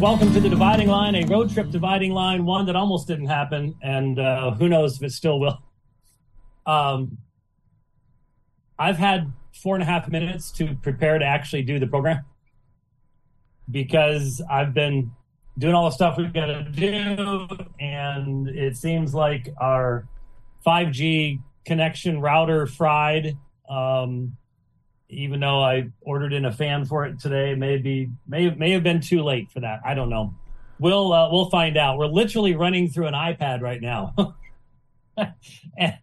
Welcome to the dividing line, a road trip dividing line, one that almost didn't happen, and uh, who knows if it still will. Um, I've had four and a half minutes to prepare to actually do the program because I've been doing all the stuff we've got to do, and it seems like our 5G connection router fried. Um, even though I ordered in a fan for it today, maybe may may have been too late for that. I don't know. We'll uh, we'll find out. We're literally running through an iPad right now, and,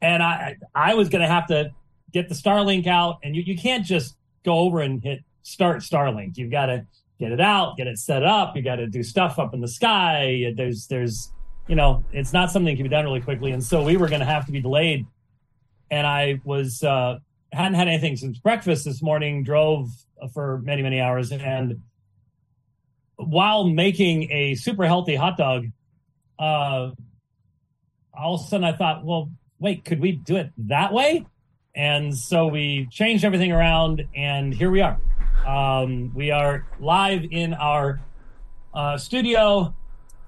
and I I was to have to get the Starlink out, and you you can't just go over and hit start Starlink. You've got to get it out, get it set up. You got to do stuff up in the sky. There's there's you know it's not something that can be done really quickly, and so we were to have to be delayed. And I was uh, hadn't had anything since breakfast this morning. Drove for many many hours, and while making a super healthy hot dog, uh, all of a sudden I thought, well, wait, could we do it that way? And so we changed everything around, and here we are. Um, we are live in our uh, studio,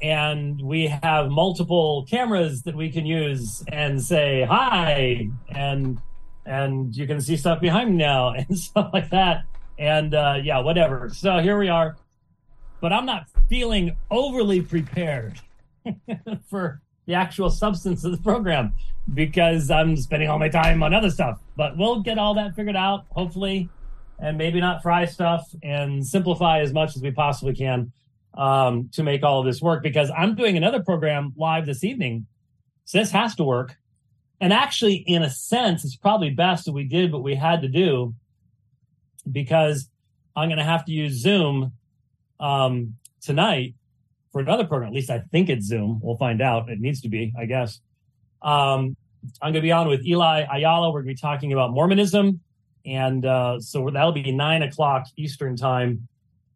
and we have multiple cameras that we can use and say hi, and and you can see stuff behind me now and stuff like that. And uh, yeah, whatever. So here we are, but I'm not feeling overly prepared for the actual substance of the program because I'm spending all my time on other stuff. But we'll get all that figured out, hopefully and maybe not fry stuff and simplify as much as we possibly can um, to make all of this work because I'm doing another program live this evening. So this has to work. And actually, in a sense, it's probably best that we did what we had to do because I'm going to have to use Zoom um, tonight for another program. At least I think it's Zoom. We'll find out. It needs to be, I guess. Um, I'm going to be on with Eli Ayala. We're going to be talking about Mormonism and uh, so that'll be nine o'clock Eastern time.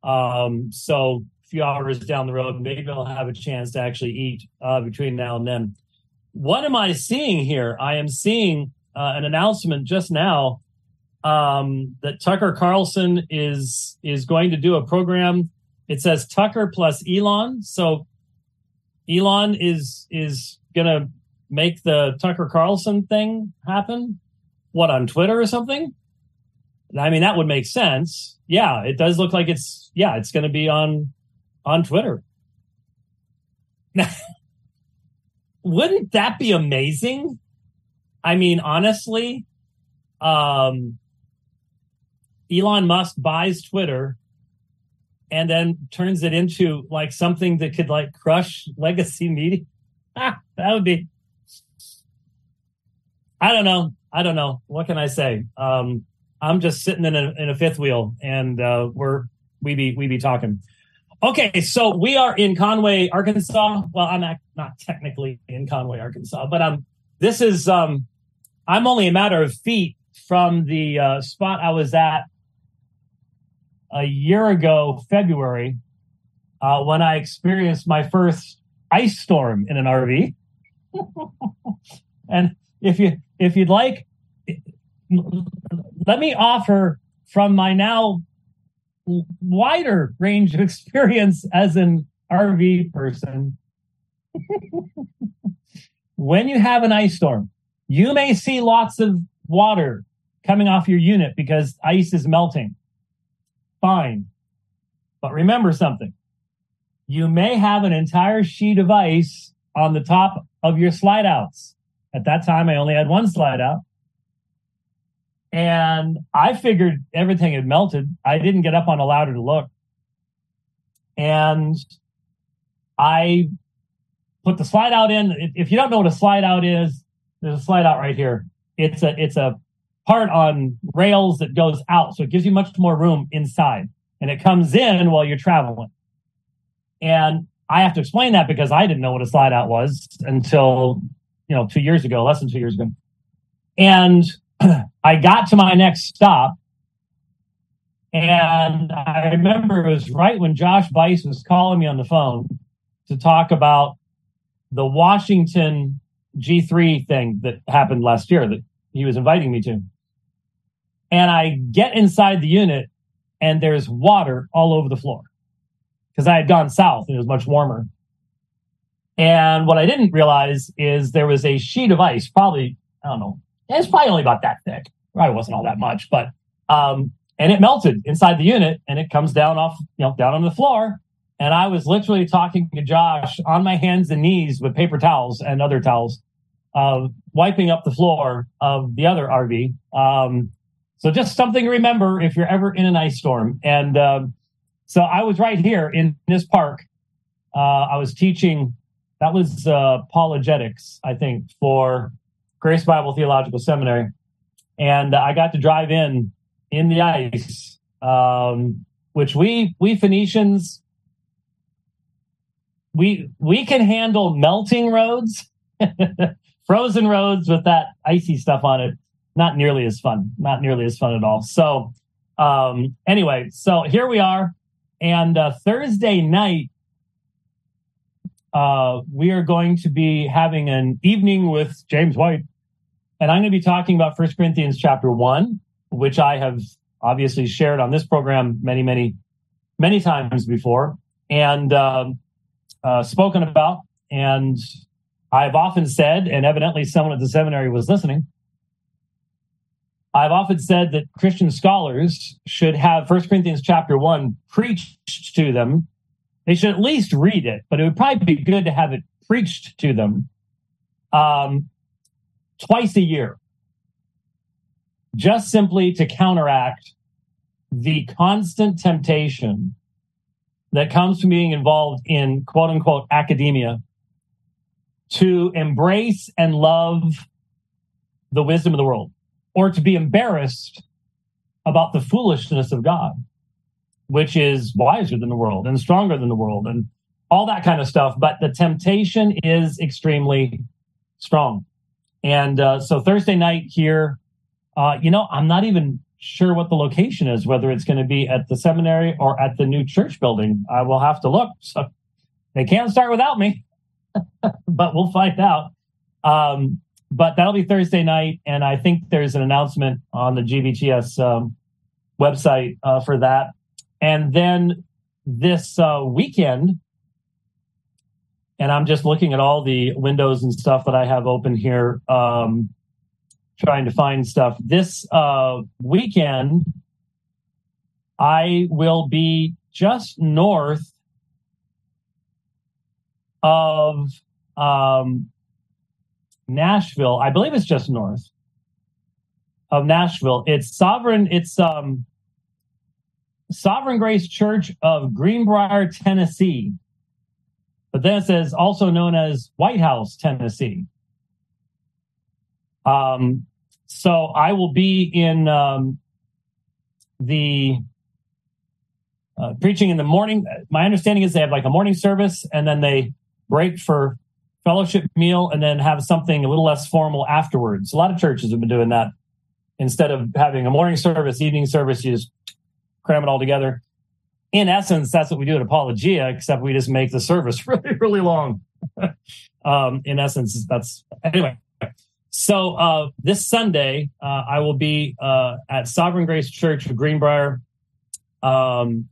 Um, so a few hours down the road, maybe I'll have a chance to actually eat uh, between now and then. What am I seeing here? I am seeing uh, an announcement just now um, that Tucker Carlson is is going to do a program. It says Tucker plus Elon. So Elon is is gonna make the Tucker Carlson thing happen. What on Twitter or something? I mean, that would make sense. Yeah, it does look like it's yeah, it's going to be on on Twitter. Wouldn't that be amazing? I mean, honestly, um, Elon Musk buys Twitter and then turns it into like something that could like crush legacy media. Ah, that would be. I don't know. I don't know. What can I say? Um, I'm just sitting in a, in a fifth wheel and uh, we're we be we be talking. Okay, so we are in Conway, Arkansas. Well, I'm not, technically in Conway, Arkansas, but I'm. This is um, I'm only a matter of feet from the uh, spot I was at a year ago, February, uh, when I experienced my first ice storm in an RV. and if you if you'd like, let me offer from my now wider range of experience as an RV person. when you have an ice storm, you may see lots of water coming off your unit because ice is melting. Fine. But remember something. You may have an entire sheet of ice on the top of your slide outs. At that time, I only had one slide out. And I figured everything had melted. I didn't get up on a ladder to look. And I put the slide out in. If you don't know what a slide out is, there's a slide out right here. It's a it's a part on rails that goes out, so it gives you much more room inside, and it comes in while you're traveling. And I have to explain that because I didn't know what a slide out was until you know two years ago, less than two years ago. And I got to my next stop, and I remember it was right when Josh Buice was calling me on the phone to talk about the Washington G3 thing that happened last year that he was inviting me to. And I get inside the unit, and there's water all over the floor. because I had gone south and it was much warmer. And what I didn't realize is there was a sheet of ice, probably, I don't know, it's probably only about that thick. Probably wasn't all that much, but, um, and it melted inside the unit and it comes down off, you know, down on the floor. And I was literally talking to Josh on my hands and knees with paper towels and other towels, uh, wiping up the floor of the other RV. Um, so just something to remember if you're ever in an ice storm. And um, so I was right here in this park. Uh, I was teaching, that was uh, apologetics, I think, for Grace Bible Theological Seminary. And I got to drive in in the ice, um, which we we Phoenicians we we can handle melting roads, frozen roads with that icy stuff on it. Not nearly as fun. Not nearly as fun at all. So um, anyway, so here we are, and uh, Thursday night uh, we are going to be having an evening with James White, and I'm going to be talking about First Corinthians chapter one, which I have obviously shared on this program many, many, many times before, and um, uh, spoken about. And I've often said, and evidently someone at the seminary was listening. I've often said that Christian scholars should have First Corinthians chapter one preached to them. They should at least read it, but it would probably be good to have it preached to them um, twice a year, just simply to counteract the constant temptation that comes from being involved in quote unquote academia to embrace and love the wisdom of the world or to be embarrassed about the foolishness of God, which is wiser than the world and stronger than the world and all that kind of stuff. But the temptation is extremely strong. And uh, so Thursday night here, uh, you know, I'm not even sure what the location is, whether it's going to be at the seminary or at the new church building. I will have to look. So they can't start without me, but we'll find out. Um, but that'll be Thursday night, and I think there's an announcement on the GBTS um, website uh, for that. And then this uh, weekend, and I'm just looking at all the windows and stuff that I have open here. Um, trying to find stuff. This uh, weekend, I will be just north of um, Nashville. I believe it's just north of Nashville. It's Sovereign. It's um, Sovereign Grace Church of Greenbrier, Tennessee. But then it says also known as White House, Tennessee. Um, so I will be in um, the uh, preaching in the morning. My understanding is they have like a morning service and then they break for fellowship meal and then have something a little less formal afterwards. A lot of churches have been doing that. Instead of having a morning service, evening service, you just cram it all together. In essence, that's what we do at Apologia, except we just make the service really, really long. um, in essence, that's anyway. So uh, this Sunday, uh, I will be uh, at Sovereign Grace Church of Greenbrier. Um,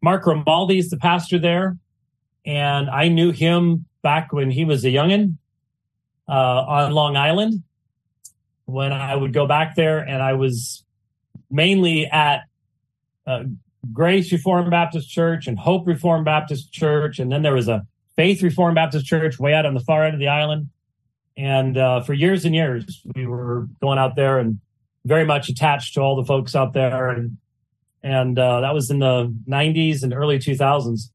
Mark Romaldi is the pastor there, and I knew him back when he was a youngin uh, on Long Island. When I would go back there, and I was mainly at uh, Grace Reformed Baptist Church and Hope Reformed Baptist Church, and then there was a Faith Reformed Baptist Church way out on the far end of the island. And uh, for years and years, we were going out there and very much attached to all the folks out there. And and uh, that was in the 90s and early 2000s.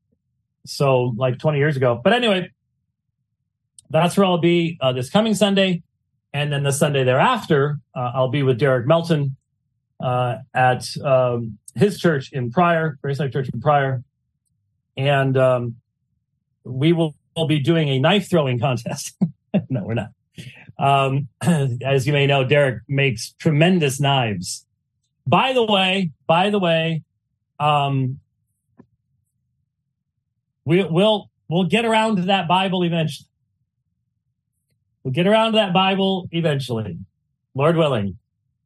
So like 20 years ago. But anyway, that's where I'll be uh, this coming Sunday. And then the Sunday thereafter, uh, I'll be with Derek Melton uh, at um, his church in Pryor, Grace Life Church in Pryor. And um, we will, will be doing a knife throwing contest. no, we're not. Um, as you may know, Derek makes tremendous knives. By the way, by the way, um, we, will we'll get around to that Bible eventually. We'll get around to that Bible eventually, Lord willing.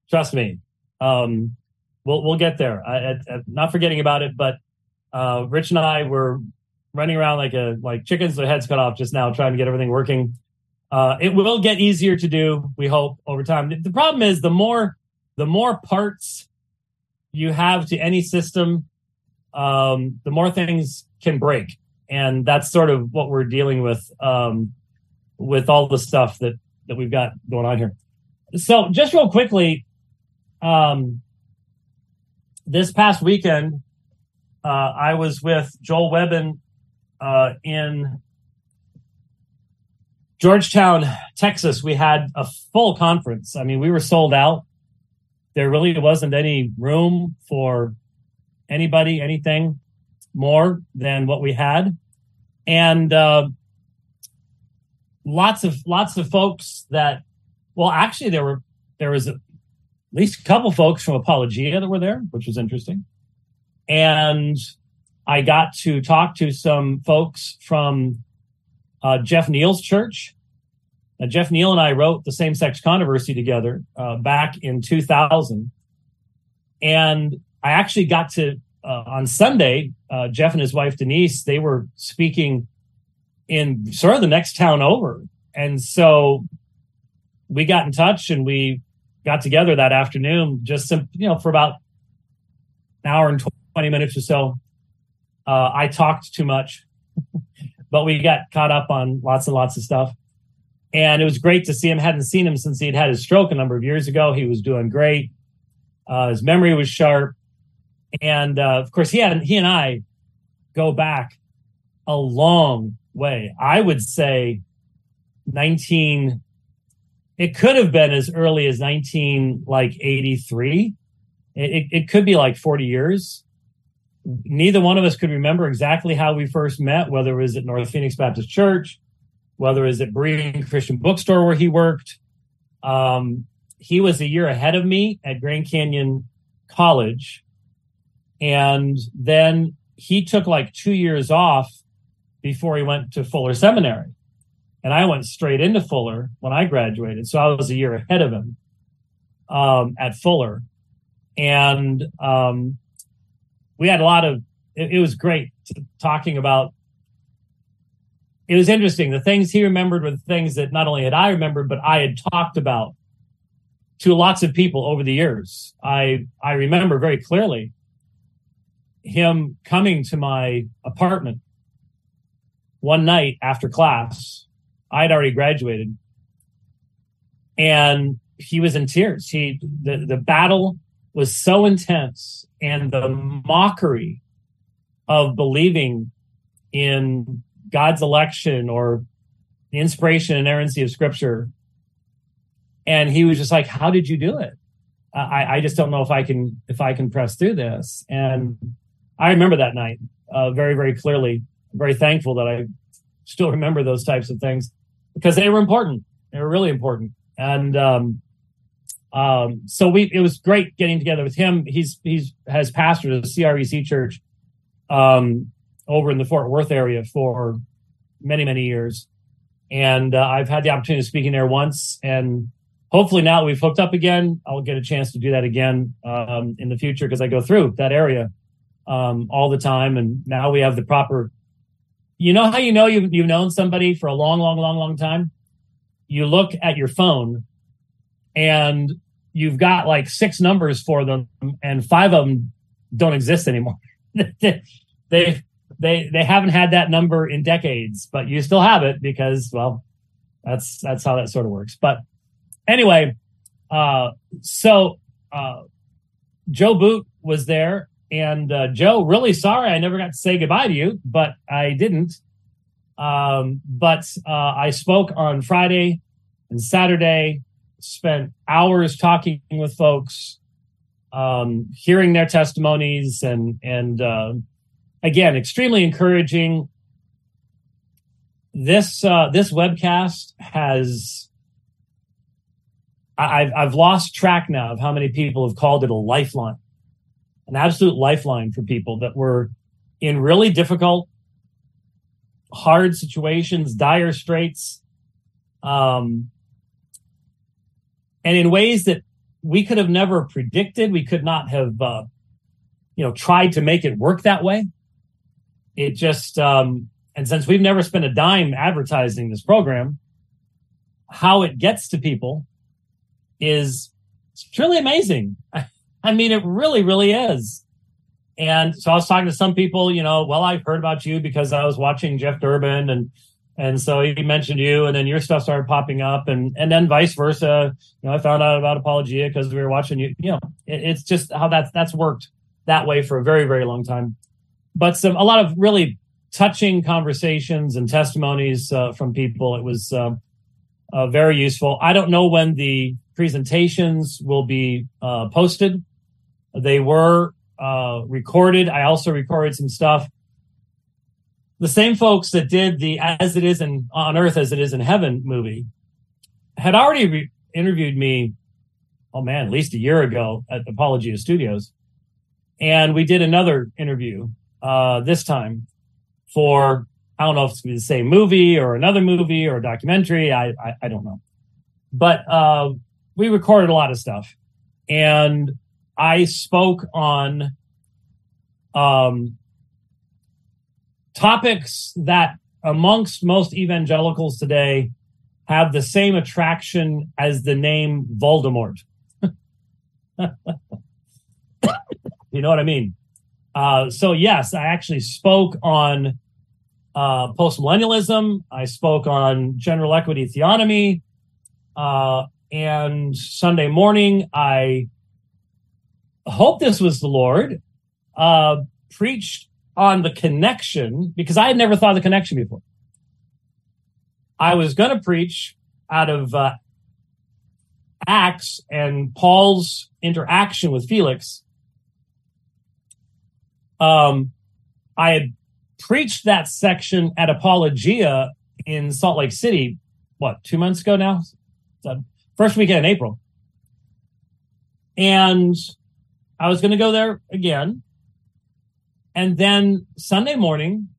Trust me. Um, we'll we'll get there. I, am not forgetting about it, but Uh, Rich and I were running around like a like chickens with heads cut off just now, trying to get everything working. Uh, it will get easier to do, we hope, over time. The problem is the more the more parts you have to any system, um, the more things can break, and that's sort of what we're dealing with um, with all the stuff that that we've got going on here. So, just real quickly, um, this past weekend, uh, I was with Joel Webbon uh, in Georgetown, Texas. We had a full conference. I mean, we were sold out. There really wasn't any room for anybody, anything more than what we had, and uh, lots of lots of folks that. Well, actually, there were there was at least a couple folks from Apologia that were there, which was interesting, and I got to talk to some folks from uh, Jeff Niell's church. Now, Jeff Niell and I wrote the same sex controversy together uh, back in 2000. And I actually got to, uh, on Sunday, uh, Jeff and his wife Denise, they were speaking in sort of the next town over. And so we got in touch and we got together that afternoon, just, you know, for about an hour and 20 minutes or so uh, I talked too much, but we got caught up on lots and lots of stuff. And it was great to see him. Hadn't seen him since he'd had his stroke a number of years ago. He was doing great. Uh, his memory was sharp, and uh, of course, he had he and I go back a long way. I would say nineteen. It could have been as early as nineteen, like eighty three. It, it, could be like forty years neither one of us could remember exactly how we first met, whether it was at North Phoenix Baptist Church, whether it was at Berean Christian Bookstore where he worked. Um, he was a year ahead of me at Grand Canyon College. And then he took like two years off before he went to Fuller Seminary. And I went straight into Fuller when I graduated. So I was a year ahead of him um, at Fuller. And um, we had a lot of it, it was great talking about it was interesting the things he remembered were the things that not only had i remembered but i had talked about to lots of people over the years i i remember very clearly him coming to my apartment one night after class i had already graduated and he was in tears he the, the battle was so intense and the mockery of believing in God's election or the inspiration and inerrancy of scripture. And he was just like, how did you do it? I, I just don't know if I can, if I can press through this. And I remember that night uh, very, very clearly. I'm very thankful that I still remember those types of things because they were important. They were really important. And, um, um, so we it was great getting together with him. He's he's has pastored a CREC church um, over in the Fort Worth area for many many years, and uh, I've had the opportunity of speaking there once, and hopefully now we've hooked up again, I'll get a chance to do that again um, in the future because I go through that area um, all the time, and now we have the proper. You know how you know you've you've known somebody for a long, long, long, long time. You look at your phone and you've got like six numbers for them and five of them don't exist anymore they they they haven't had that number in decades but you still have it because well that's that's how that sort of works but anyway uh so uh joe boot was there and uh, joe really sorry i never got to say goodbye to you but i didn't um but uh i spoke on friday and saturday spent hours talking with folks, um, hearing their testimonies, and and uh, again, extremely encouraging. This uh, this webcast has I've I've lost track now of how many people have called it a lifeline, an absolute lifeline for people that were in really difficult, hard situations, dire straits. Um, and in ways that we could have never predicted. We could not have, uh, you know, tried to make it work that way. it just um, and since we've never spent a dime advertising this program, how it gets to people is it's truly amazing. I mean, it really, really is. And so I was talking to some people, you know, well, I've heard about you because I was watching Jeff Durbin and and so he mentioned you, and then your stuff started popping up, and and then vice versa. You know, I found out about Apologia because we were watching you. You know, it, it's just how that's that's worked that way for a very very long time. But some a lot of really touching conversations and testimonies uh, from people. It was uh, uh, very useful. I don't know when the presentations will be uh, posted. They were uh, recorded. I also recorded some stuff the same folks that did the "As It Is in on Earth as It Is in Heaven" movie had already re- interviewed me. Oh man, at least a year ago at Apologia Studios, and we did another interview uh, this time for I don't know if it's the same movie or another movie or a documentary. I I, I don't know, but uh, we recorded a lot of stuff, and I spoke on um, topics that amongst most evangelicals today have the same attraction as the name Voldemort. you know what I mean? Uh, so yes, I actually spoke on uh, postmillennialism. I spoke on general equity theonomy. Uh, and Sunday morning, I hope this was the Lord, uh, preached on the connection because I had never thought of the connection before. I was going to preach out of uh, Acts and Paul's interaction with Felix. Um, I had preached that section at Apologia in Salt Lake City, what, two months ago now? First weekend in April. And I was going to go there again. And then Sunday morning,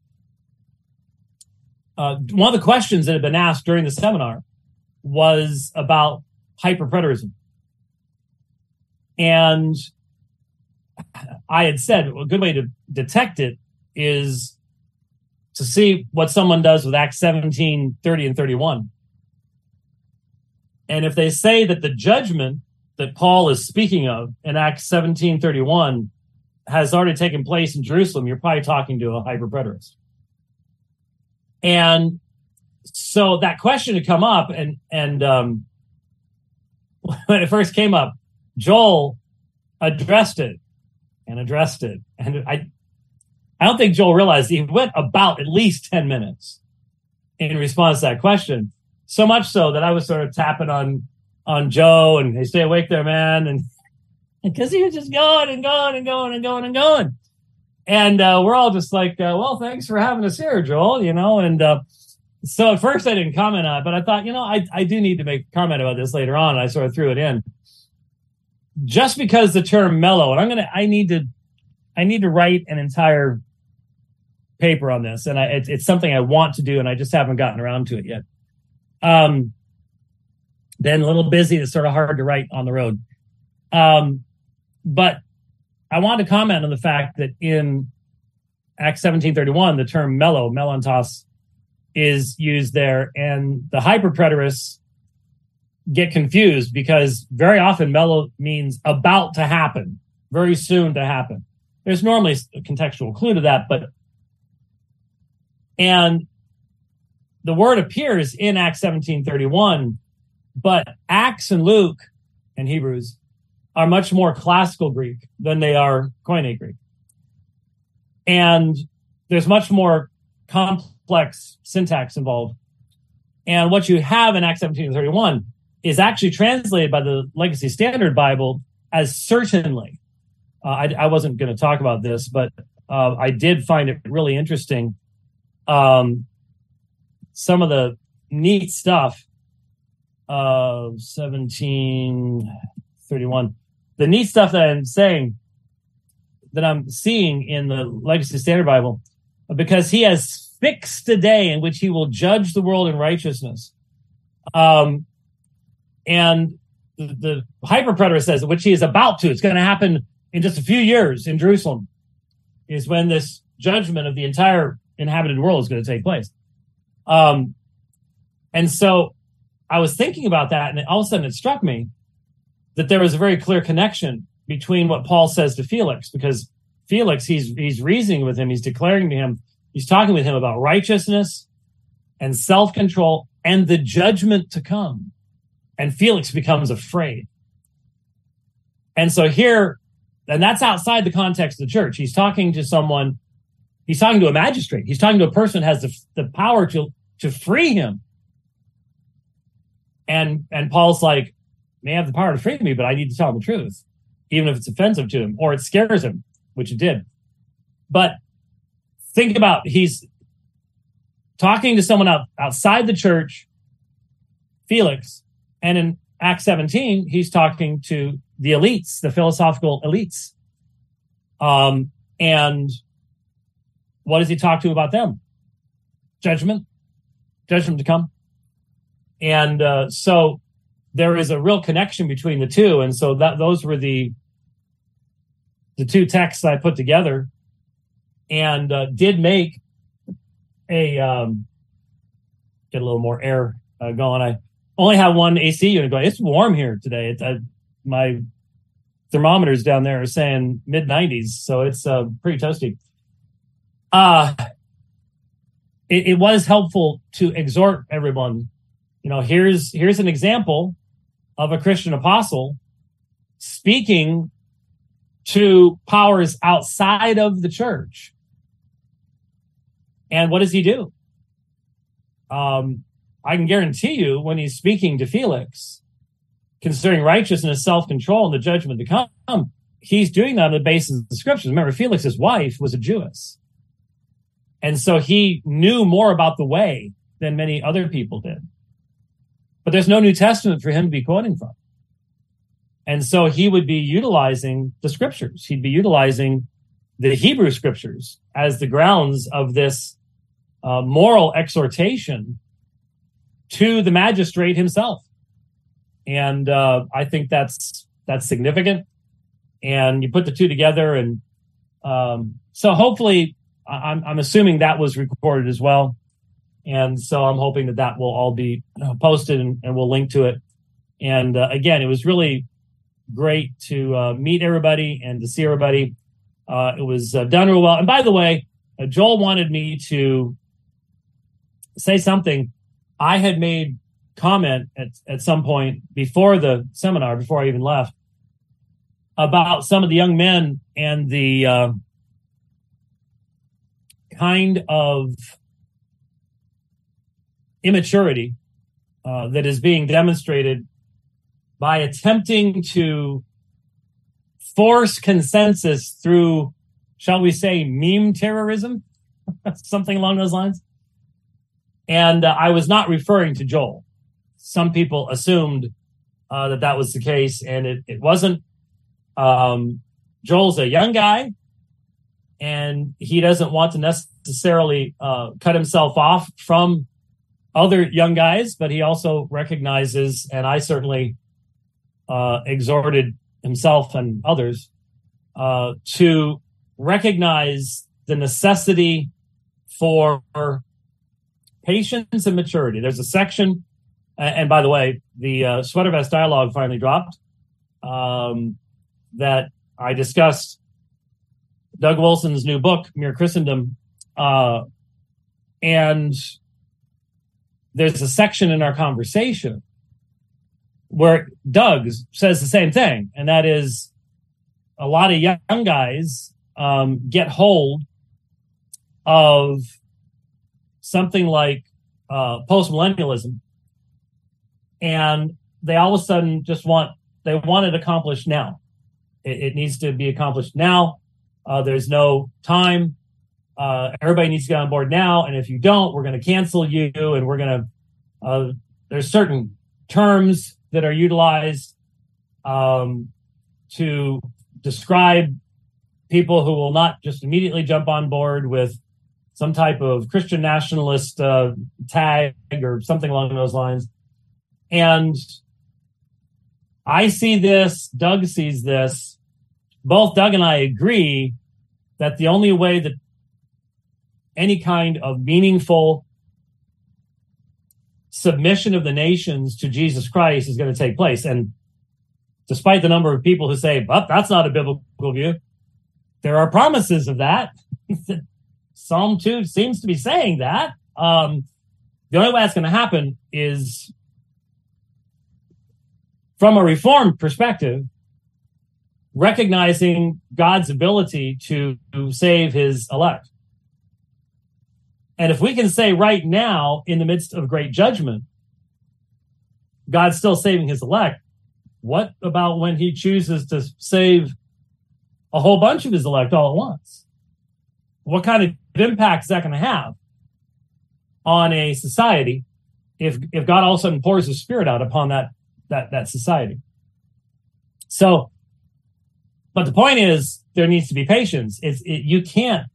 uh, one of the questions that had been asked during the seminar was about hyperpreterism. And I had said a good way to detect it is to see what someone does with Acts 17, 30, and 31. And if they say that the judgment that Paul is speaking of in Acts 17, 31 has already taken place in Jerusalem, you're probably talking to a hyperpreterist. And so that question had come up, and and um, when it first came up, Joel addressed it and addressed it, and I I don't think Joel realized he went about at least ten minutes in response to that question. So much so that I was sort of tapping on on Joe and hey, stay awake there, man, and because he was just going and going and going and going and going. And uh, we're all just like, uh, well, thanks for having us here, Joel, you know. And uh, so at first I didn't comment on it, but I thought, you know, I, I do need to make a comment about this later on. I sort of threw it in. Just because the term mellow, and I'm going to, I need to, I need to write an entire paper on this. And I, it, it's something I want to do, and I just haven't gotten around to it yet. Um, been a little busy. It's sort of hard to write on the road. Um, but I want to comment on the fact that in Acts 1731, the term mellow, melantos, is used there, and the hyperpreterists get confused because very often mellow means about to happen, very soon to happen. There's normally a contextual clue to that, but and the word appears in Acts 1731, but Acts and Luke and Hebrews are much more classical Greek than they are Koine Greek. And there's much more complex syntax involved. And what you have in Acts 17 31 is actually translated by the Legacy Standard Bible as certainly. Uh, I, I, wasn't going to talk about this, but uh, I did find it really interesting. Um, some of the neat stuff of 1731 the neat stuff that I'm saying that I'm seeing in the Legacy Standard Bible, because he has fixed a day in which he will judge the world in righteousness. Um, and the, the hyper preterist says, which he is about to, it's going to happen in just a few years in Jerusalem, is when this judgment of the entire inhabited world is going to take place. Um, and so I was thinking about that, and all of a sudden it struck me that there was a very clear connection between what Paul says to Felix, because Felix, he's he's reasoning with him, he's declaring to him, he's talking with him about righteousness and self-control and the judgment to come. And Felix becomes afraid. And so here, and that's outside the context of the church. He's talking to someone, he's talking to a magistrate, he's talking to a person has the, the power to, to free him. And and Paul's like, may have the power to free me, but I need to tell him the truth, even if it's offensive to him or it scares him, which it did. But think about he's talking to someone out, outside the church, Felix, and in Acts 17, he's talking to the elites, the philosophical elites. Um, and what does he talk to about them? Judgment, judgment to come. And uh, so there is a real connection between the two. And so that those were the the two texts I put together and uh, did make a um, get a little more air uh, going. I only have one AC unit going. It's warm here today. It, I, my thermometers down there are saying mid 90s, so it's uh, pretty toasty. Uh it, it was helpful to exhort everyone. You know, here's here's an example of a Christian apostle speaking to powers outside of the church. And what does he do? Um, I can guarantee you when he's speaking to Felix, concerning righteousness, self control, and the judgment to come, he's doing that on the basis of the scriptures. Remember, Felix's wife was a Jewess. And so he knew more about the way than many other people did. But there's no New Testament for him to be quoting from. And so he would be utilizing the scriptures. He'd be utilizing the Hebrew scriptures as the grounds of this uh, moral exhortation to the magistrate himself. And uh, I think that's that's significant. And you put the two together, and um, so hopefully, I'm, I'm assuming that was recorded as well. And so I'm hoping that that will all be uh, posted, and, and we'll link to it. And uh, again, it was really great to uh, meet everybody and to see everybody. Uh, it was uh, done real well. And by the way, uh, Joel wanted me to say something I had made comment at, at some point before the seminar, before I even left, about some of the young men and the kind of immaturity uh, that is being demonstrated by attempting to force consensus through, shall we say, meme terrorism, something along those lines. And uh, I was not referring to Joel. Some people assumed uh, that that was the case, and it, it wasn't. Um, Joel's a young guy, and he doesn't want to necessarily uh, cut himself off from other young guys, but he also recognizes, and I certainly uh, exhorted himself and others uh, to recognize the necessity for patience and maturity. There's a section, and by the way, the uh, sweater vest dialogue finally dropped um, that I discussed Doug Wilson's new book, Mere Christendom, uh, and there's a section in our conversation where Doug says the same thing, and that is a lot of young guys um, get hold of something like uh, post millennialism, and they all of a sudden just want they want it accomplished now. It, it needs to be accomplished now. Uh, there's no time. Uh, everybody needs to get on board now, and if you don't, we're going to cancel you, and we're going to. Uh, there's certain terms that are utilized um, to describe people who will not just immediately jump on board with some type of Christian nationalist uh, tag or something along those lines. And I see this, Doug sees this. Both Doug and I agree that the only way that any kind of meaningful submission of the nations to Jesus Christ is going to take place. And despite the number of people who say, but that's not a biblical view, there are promises of that. Psalm 2 seems to be saying that. Um, the only way that's going to happen is from a reformed perspective, recognizing God's ability to, to save his elect. And if we can say right now, in the midst of great judgment, God's still saving his elect, what about when he chooses to save a whole bunch of his elect all at once? What kind of impact is that going to have on a society if if God all of a sudden pours his spirit out upon that that that society? So but the point is, there needs to be patience. It's it, you can't.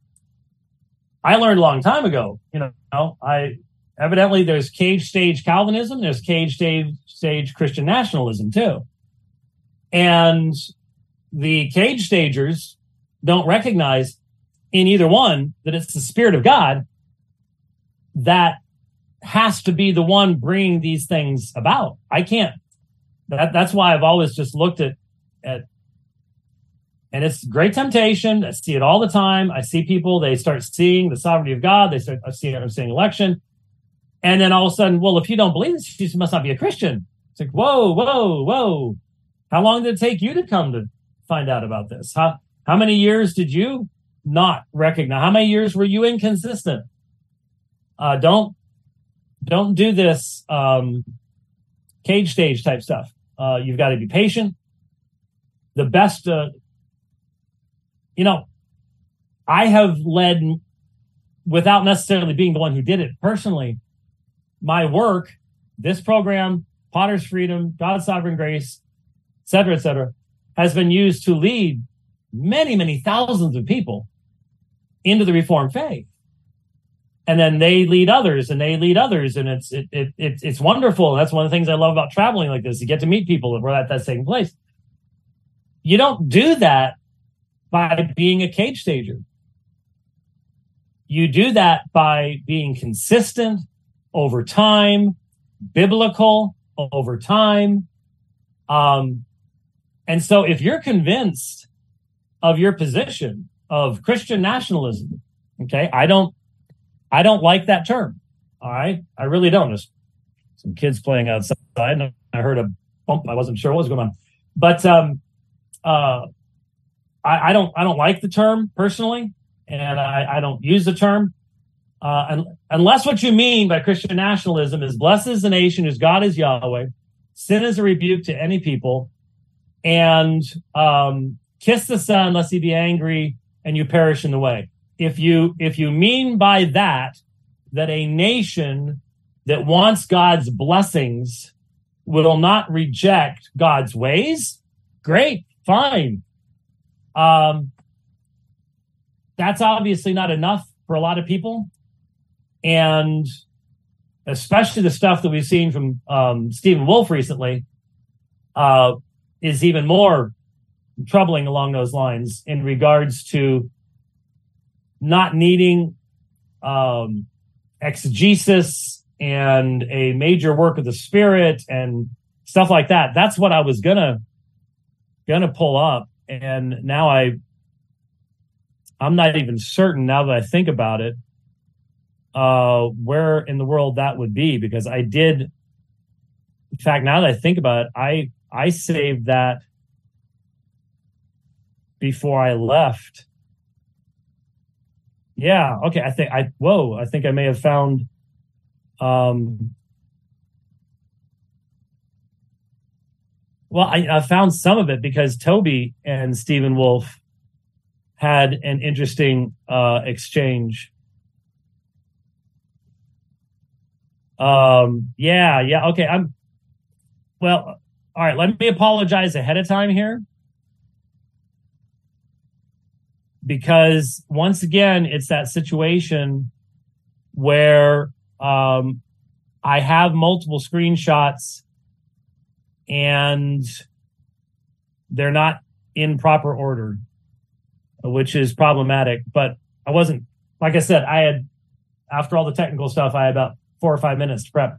I learned a long time ago. You know, I evidently there's cage stage Calvinism, there's cage stage stage Christian nationalism too, and the cage stagers don't recognize in either one that it's the spirit of God that has to be the one bringing these things about. I can't. That that's why I've always just looked at at and it's great temptation. I see it all the time. I see people, they start seeing the sovereignty of God. They start seeing, I'm seeing election. And then all of a sudden, well, if you don't believe this, you must not be a Christian. It's like, whoa, whoa, whoa. How long did it take you to come to find out about this? How, how many years did you not recognize? How many years were you inconsistent? Uh, don't, don't do this, um, cage stage type stuff. Uh, you've got to be patient. The best, uh, you know, I have led without necessarily being the one who did it personally. My work, this program, Potter's Freedom, God's Sovereign Grace, et cetera, et cetera, has been used to lead many, many thousands of people into the Reformed faith. And then they lead others and they lead others. And it's, it, it, it, it's wonderful. That's one of the things I love about traveling like this. You get to meet people that, that's taking place. You don't do that by being a cage stager. You do that by being consistent over time, biblical over time. Um, and so if you're convinced of your position of Christian nationalism, okay, I don't, I don't like that term. All right. I really don't. There's some kids playing outside and I heard a bump. I wasn't sure what was going on, but, um, uh, I, I don't I don't like the term personally, and I, I don't use the term. Uh, unless what you mean by Christian nationalism is blessed is the nation whose God is Yahweh, sin is a rebuke to any people, and um, kiss the Son lest he be angry and you perish in the way. If you if you mean by that that a nation that wants God's blessings will not reject God's ways, great, fine. Um, that's obviously not enough for a lot of people. And especially the stuff that we've seen from um, Stephen Wolfe recently uh, is even more troubling along those lines in regards to not needing um, exegesis and a major work of the spirit and stuff like that. That's what I was gonna gonna pull up and now I I'm not even certain now that I think about it uh where in the world that would be because I did in fact now that I think about it I I saved that before I left. Yeah okay I think I whoa I think I may have found um Well, I, I found some of it because Toby and Stephen Wolfe had an interesting uh, exchange. Um, yeah, yeah, okay. I'm well. All right, let me apologize ahead of time here because once again, it's that situation where um, I have multiple screenshots and they're not in proper order, which is problematic. But I wasn't, like I said, I had after all the technical stuff, I had about four or five minutes to prep.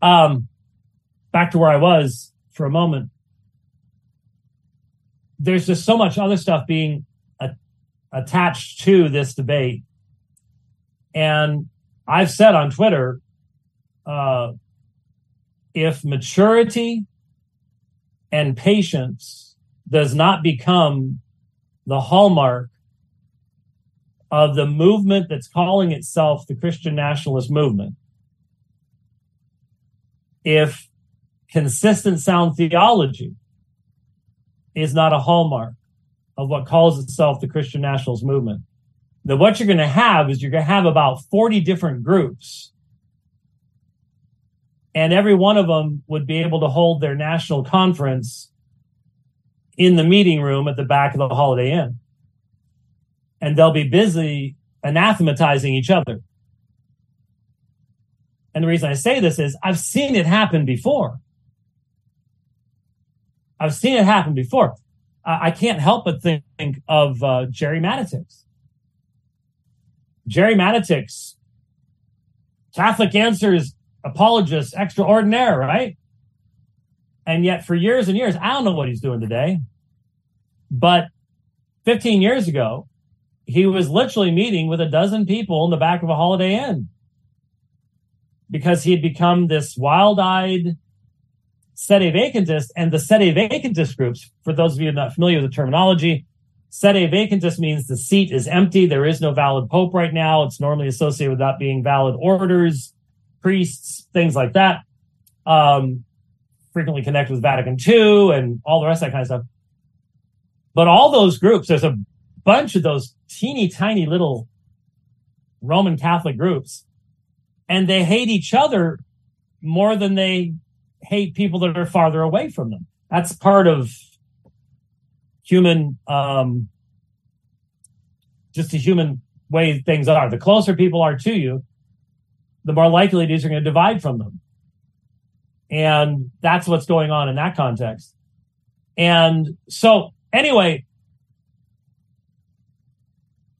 Um, back to where I was for a moment. There's just so much other stuff being a- attached to this debate. And I've said on Twitter, uh, if maturity and patience does not become the hallmark of the movement that's calling itself the Christian nationalist movement, if consistent sound theology is not a hallmark of what calls itself the Christian nationalist movement, then what you're going to have is you're going to have about 40 different groups. And every one of them would be able to hold their national conference in the meeting room at the back of the Holiday Inn. And they'll be busy anathematizing each other. And the reason I say this is I've seen it happen before. I've seen it happen before. I, I can't help but think, of uh, Gerry Matatics. Gerry Matatics, Catholic Answers apologist extraordinaire, right? And yet, for years and years, I don't know what he's doing today. But 15 years ago, he was literally meeting with a dozen people in the back of a Holiday Inn because he had become this wild eyed sede vacantist. And the sede vacantist groups, for those of you not familiar with the terminology, sede vacantist means the seat is empty. There is no valid pope right now. It's normally associated with not being valid orders, priests, things like that. Um, frequently connected with Vatican II and all the rest of that kind of stuff. But all those groups, there's a bunch of those teeny tiny little Roman Catholic groups, and they hate each other more than they hate people that are farther away from them. That's part of human, um, just a human way things are. The closer people are to you, the more likely it is you're going to divide from them. And that's what's going on in that context. And so, anyway,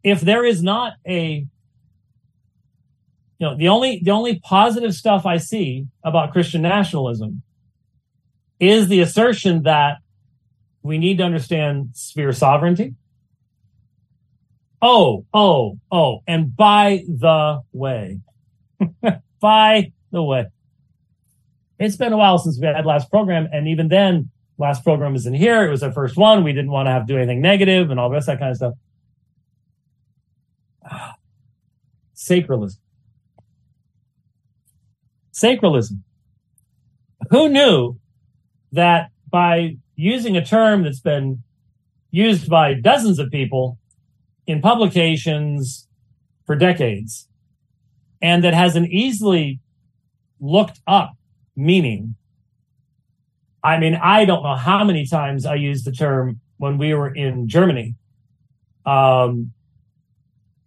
if there is not a you know the only the only positive stuff i see about christian nationalism is the assertion that we need to understand sphere sovereignty oh oh oh and by the way by the way it's been a while since we had last program and even then last program is in here it was our first one we didn't want to have to do anything negative and all rest that kind of stuff Sacralism. Sacralism. Who knew that by using a term that's been used by dozens of people in publications for decades and that has an easily looked up meaning. I mean, I don't know how many times I used the term when we were in Germany um,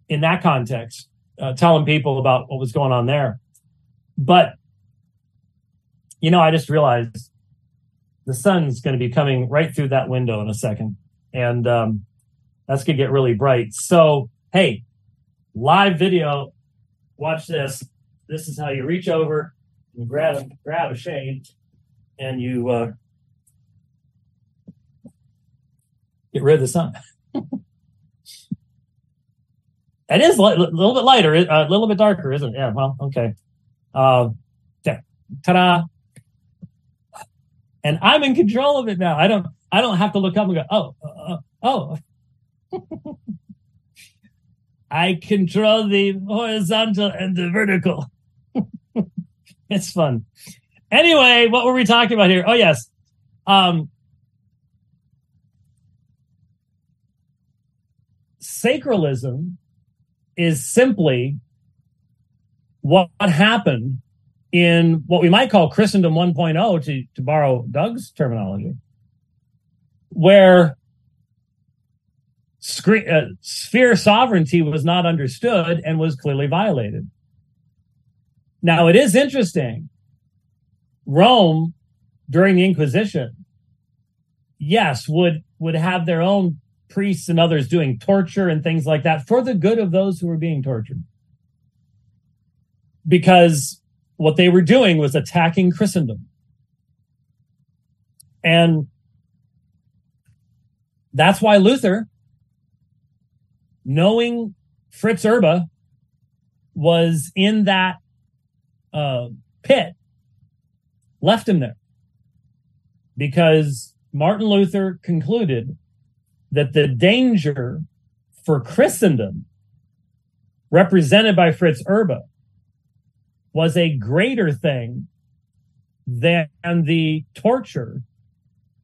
in that context uh, telling people about what was going on there. But, you know, I just realized the sun's going to be coming right through that window in a second. And um, that's going to get really bright. So, hey, live video, watch this. This is how you reach over and grab, grab a shade and you uh, get rid of the sun. It is a little bit lighter, a little bit darker, isn't it? Yeah. Well, okay. Uh, ta-da! And I'm in control of it now. I don't. I don't have to look up and go. Oh, uh, uh oh. I control the horizontal and the vertical. it's fun. Anyway, what were we talking about here? Oh yes. Um, sacralism is simply what happened in what we might call Christendom 1.0, to, to borrow Doug's terminology, where scre- uh, sphere sovereignty was not understood and was clearly violated. Now, it is interesting. Rome, during the Inquisition, yes, would, would have their own priests and others doing torture and things like that for the good of those who were being tortured. Because what they were doing was attacking Christendom. And that's why Luther, knowing Fritz Erbe was in that uh, pit, left him there. Because Martin Luther concluded that the danger for Christendom, represented by Fritz Erbe, was a greater thing than the torture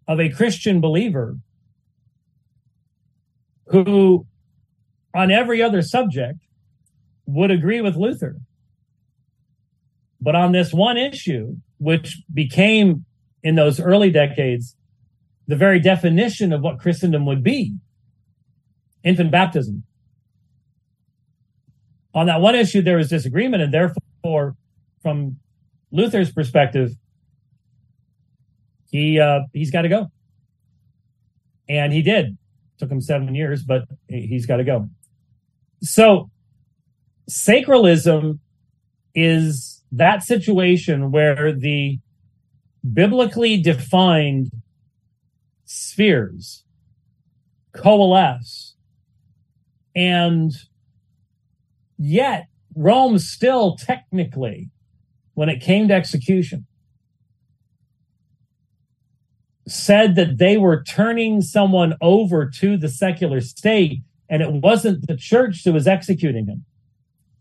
of a Christian believer who, on every other subject, would agree with Luther. But on this one issue, which became in those early decades the very definition of what Christendom would be infant baptism. On that one issue, there was disagreement, and therefore, from Luther's perspective, he uh, he's got to go, and he did. Took him seven years, but he's got to go. So, sacralism is that situation where the biblically defined spheres coalesce. And yet, Rome still technically, when it came to execution, said that they were turning someone over to the secular state, and it wasn't the church that was executing him.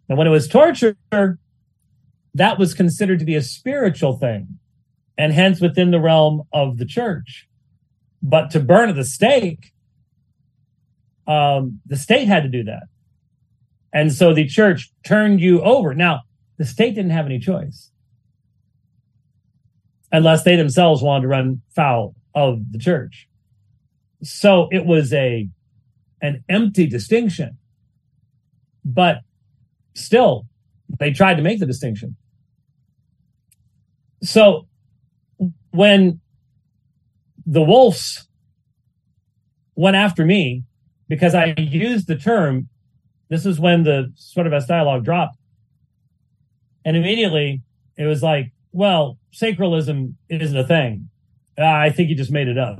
And when it was torture, that was considered to be a spiritual thing, and hence within the realm of the church. But to burn at the stake, um, the state had to do that. And so the church turned you over. Now, the state didn't have any choice unless they themselves wanted to run foul of the church. So it was a an empty distinction. But still, they tried to make the distinction. So when the wolves went after me because I used the term. This is when the sort of S dialogue dropped. And immediately it was like, well, sacralism isn't a thing. I think you just made it up.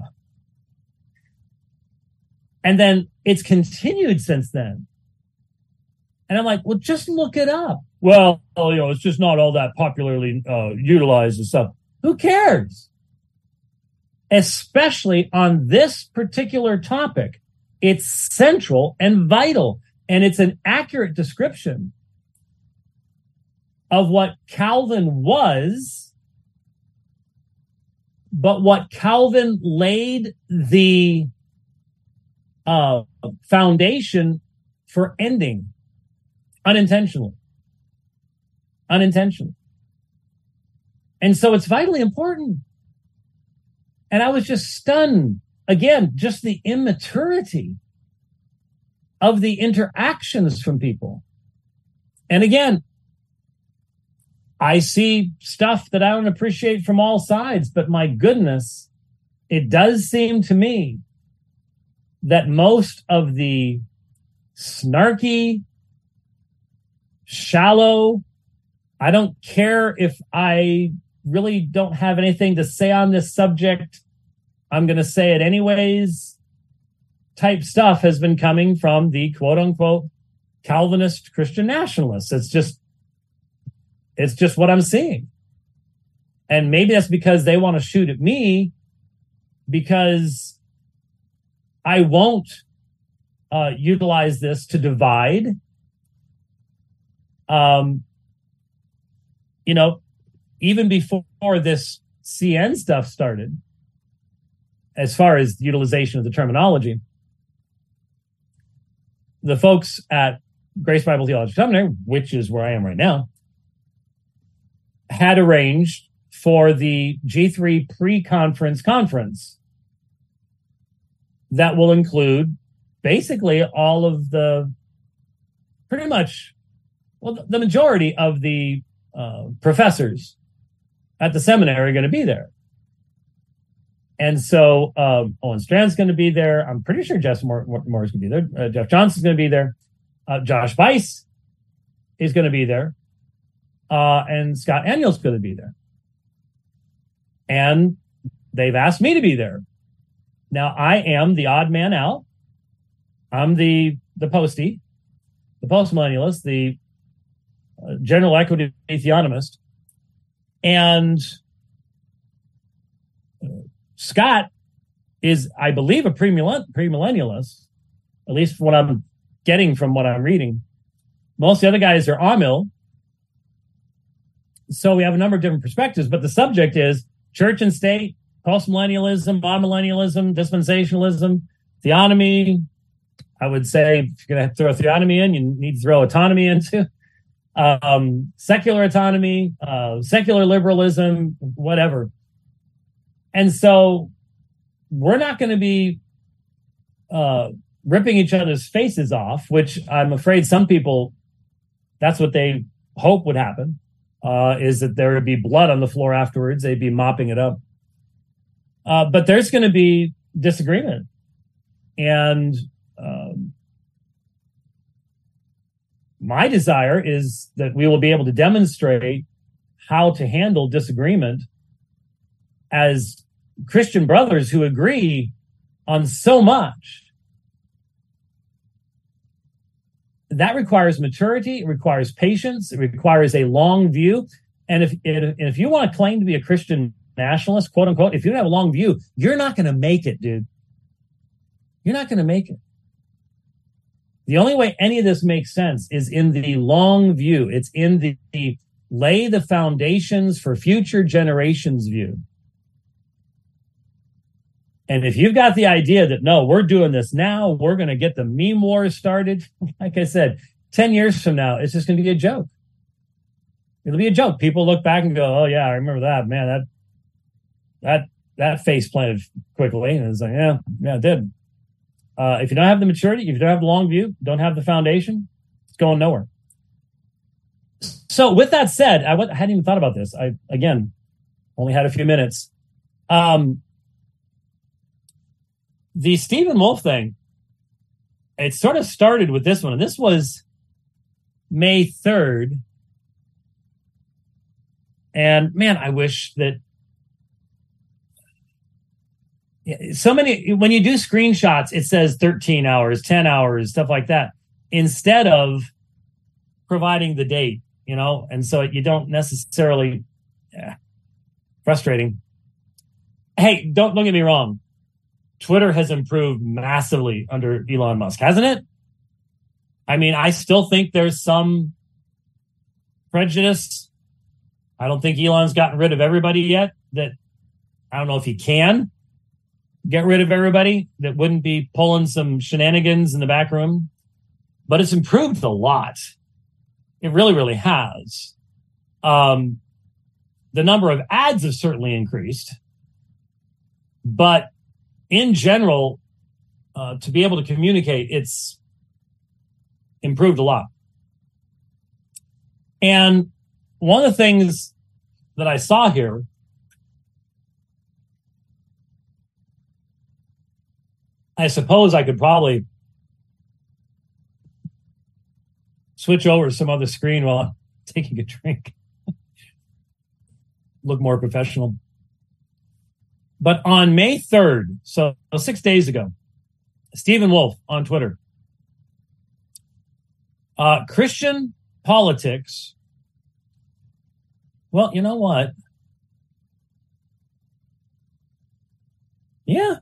And then it's continued since then. And I'm like, well, just look it up. Well, you know, it's just not all that popularly uh, utilized and stuff. Who cares? especially on this particular topic. It's central and vital, and it's an accurate description of what Calvin was, but what Calvin laid the uh, foundation for ending unintentionally. Unintentionally. And so it's vitally important and I was just stunned. Again, just the immaturity of the interactions from people. And again, I see stuff that I don't appreciate from all sides, but my goodness, it does seem to me that most of the snarky, shallow, I don't care if I really don't have anything to say on this subject. I'm going to say it anyways. Type stuff has been coming from the quote unquote Calvinist Christian nationalists. It's just, it's just what I'm seeing. And maybe that's because they want to shoot at me because I won't uh, utilize this to divide. Um, you know, even before this CN stuff started, as far as utilization of the terminology, the folks at Grace Bible Theology Seminary, which is where I am right now, had arranged for the G3 pre conference conference that will include basically all of the pretty much, well, the majority of the uh, professors at the seminary are going to be there. and so um, Owen Strachan's going to be there. I'm pretty sure Jeff Moore is going to be there. Uh, Jeff Johnson's going to be there. Uh, Josh Buice is going to be there. Uh, and Scott Aniol's going to be there. And they've asked me to be there. Now I am the odd man out. I'm the the postie, the post millennialist, the uh, general equity theonomist, and uh, Scott is, I believe, a premillennialist, at least what I'm getting from what I'm reading. Most of the other guys are Amill. So we have a number of different perspectives, but the subject is church and state, postmillennialism, millennialism, dispensationalism, theonomy. I would say if you're going to throw theonomy in, you need to throw autonomy into um, secular autonomy, uh, secular liberalism, whatever. And so we're not going to be uh, ripping each other's faces off, which I'm afraid some people, that's what they hope would happen, uh, is that there would be blood on the floor afterwards. They'd be mopping it up. Uh, but there's going to be disagreement. And um, my desire is that we will be able to demonstrate how to handle disagreement as Christian brothers who agree on so much. That requires maturity, it requires patience, it requires a long view. And if if you want to claim to be a Christian nationalist, quote unquote, if you don't have a long view, you're not going to make it, dude. You're not going to make it. The only way any of this makes sense is in the long view. It's in the, the lay the foundations for future generations view. And if you've got the idea that no, we're doing this now, we're going to get the meme war started. Like I said, 10 years from now, it's just going to be a joke. It'll be a joke. People look back and go, oh, yeah, I remember that. Man, that, that, that face planted quickly. And it's like, yeah, yeah, it did. Uh, if you don't have the maturity, if you don't have the long view, don't have the foundation, it's going nowhere. So with that said, I w- I hadn't even thought about this. I, again, only had a few minutes. Um, the Stephen Wolfe thing, it sort of started with this one, and this was May 3rd. And man, I wish that so many, when you do screenshots, it says 13 hours, 10 hours, stuff like that, instead of providing the date, you know, and so you don't necessarily, yeah, frustrating. Hey, don't, don't get me wrong. Twitter has improved massively under Elon Musk, hasn't it? I mean, I still think there's some prejudice. I don't think Elon's gotten rid of everybody yet that I don't know if he can get rid of everybody that wouldn't be pulling some shenanigans in the back room, but it's improved a lot. It really, really has. Um, the number of ads have certainly increased, but in general, uh, to be able to communicate, it's improved a lot. And one of the things that I saw here I suppose I could probably switch over to some other screen while I'm taking a drink. Look more professional. But on May 3rd, so six days ago, Stephen Wolfe on Twitter, uh, Christian politics. Well, you know what? Yeah.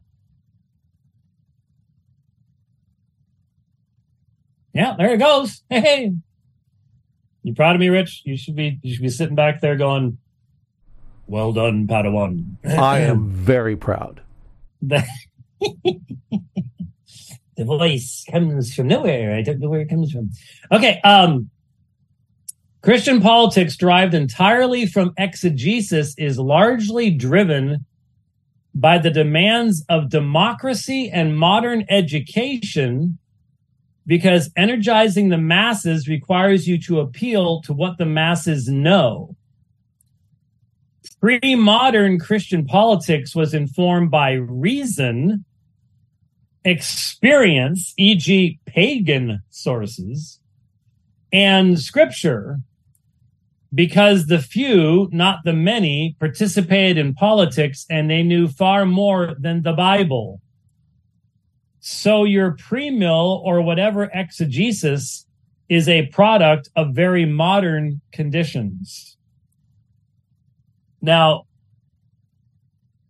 Yeah, there it goes. Hey, you proud of me, Rich? You should be. You should be sitting back there going, well done, Padawan. I am very proud. The, the voice comes from nowhere. I don't know where it comes from. Okay. Um, Christian politics derived entirely from exegesis is largely driven by the demands of democracy and modern education because energizing the masses requires you to appeal to what the masses know pre modern Christian politics was informed by reason, experience, e.g., pagan sources, and scripture, because the few, not the many, participated in politics and they knew far more than the Bible. So your pre-mill or whatever exegesis is a product of very modern conditions. Now,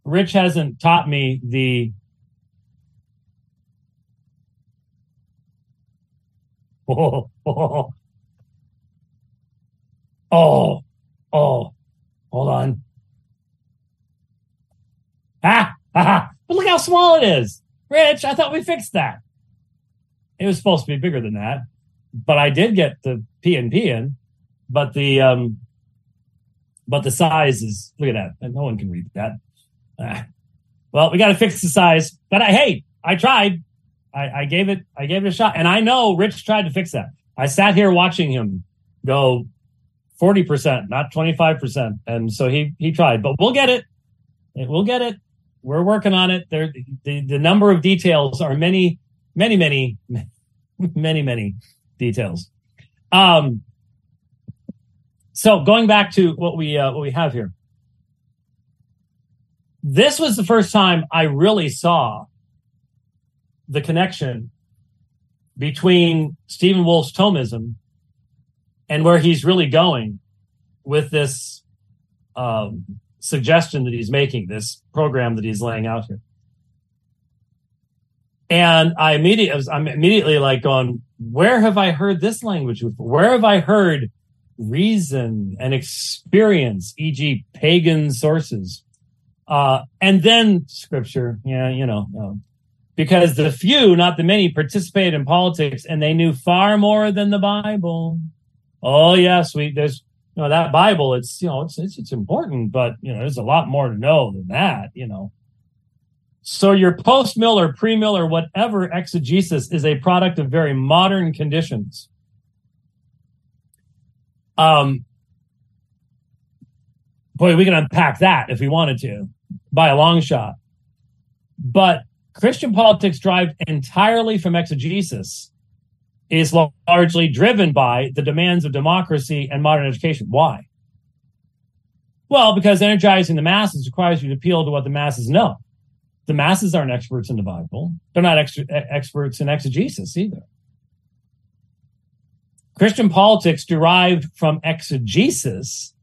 Rich hasn't taught me the oh, oh, oh, oh, hold on. Ah, ah, but look how small it is. Rich, I thought we fixed that. It was supposed to be bigger than that, but I did get the P and P in, but the um, but the size is look at that. No one can read that. Ah. Well, we got to fix the size, but I hey, I tried. I, I gave it. I gave it a shot, and I know Rich tried to fix that. I sat here watching him go forty percent, not twenty five percent, and so he he tried. But we'll get it. We'll get it we're working on it. There, the, the number of details are many, many, many, many, many details. Um, so going back to what we uh, what we have here, this was the first time I really saw the connection between Stephen Wolfe's Thomism and where he's really going with this um, suggestion that he's making, this program that he's laying out here. And I immediately, I'm immediately like going, where have I heard this language before? Where have I heard reason and experience, e.g., pagan sources? Uh, and then scripture, yeah, you know, no. because the few, not the many, participated in politics and they knew far more than the Bible. Oh, yes, we, there's, you know that Bible, it's you know it's it's, it's important, but you know there's a lot more to know than that. You know, so your post mill or pre mill or whatever exegesis is a product of very modern conditions. Um, boy, we can unpack that if we wanted to by a long shot. But Christian politics derived entirely from exegesis is largely driven by the demands of democracy and modern education. Why? Well, because energizing the masses requires you to appeal to what the masses know. The masses aren't experts in the Bible. They're not ex- experts in exegesis either. Christian politics derived from exegesis.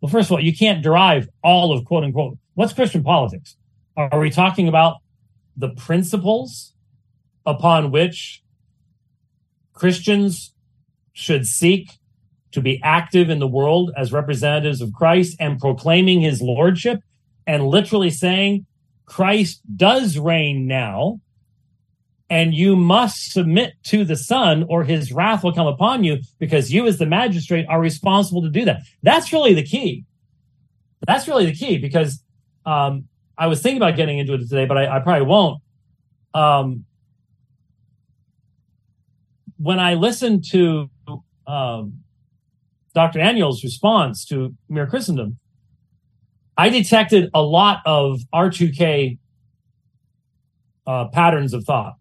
Well, first of all, you can't derive all of quote unquote. What's Christian politics? Are we talking about the principles upon which Christians should seek to be active in the world as representatives of Christ and proclaiming his lordship and literally saying, Christ does reign now, and you must submit to the Son, or his wrath will come upon you because you, as the magistrate, are responsible to do that. That's really the key. That's really the key because um, I was thinking about getting into it today, but I, I probably won't. Um, when I listened to um, Dr. Daniel's response to Mere Christendom, I detected a lot of R2K uh, patterns of thought.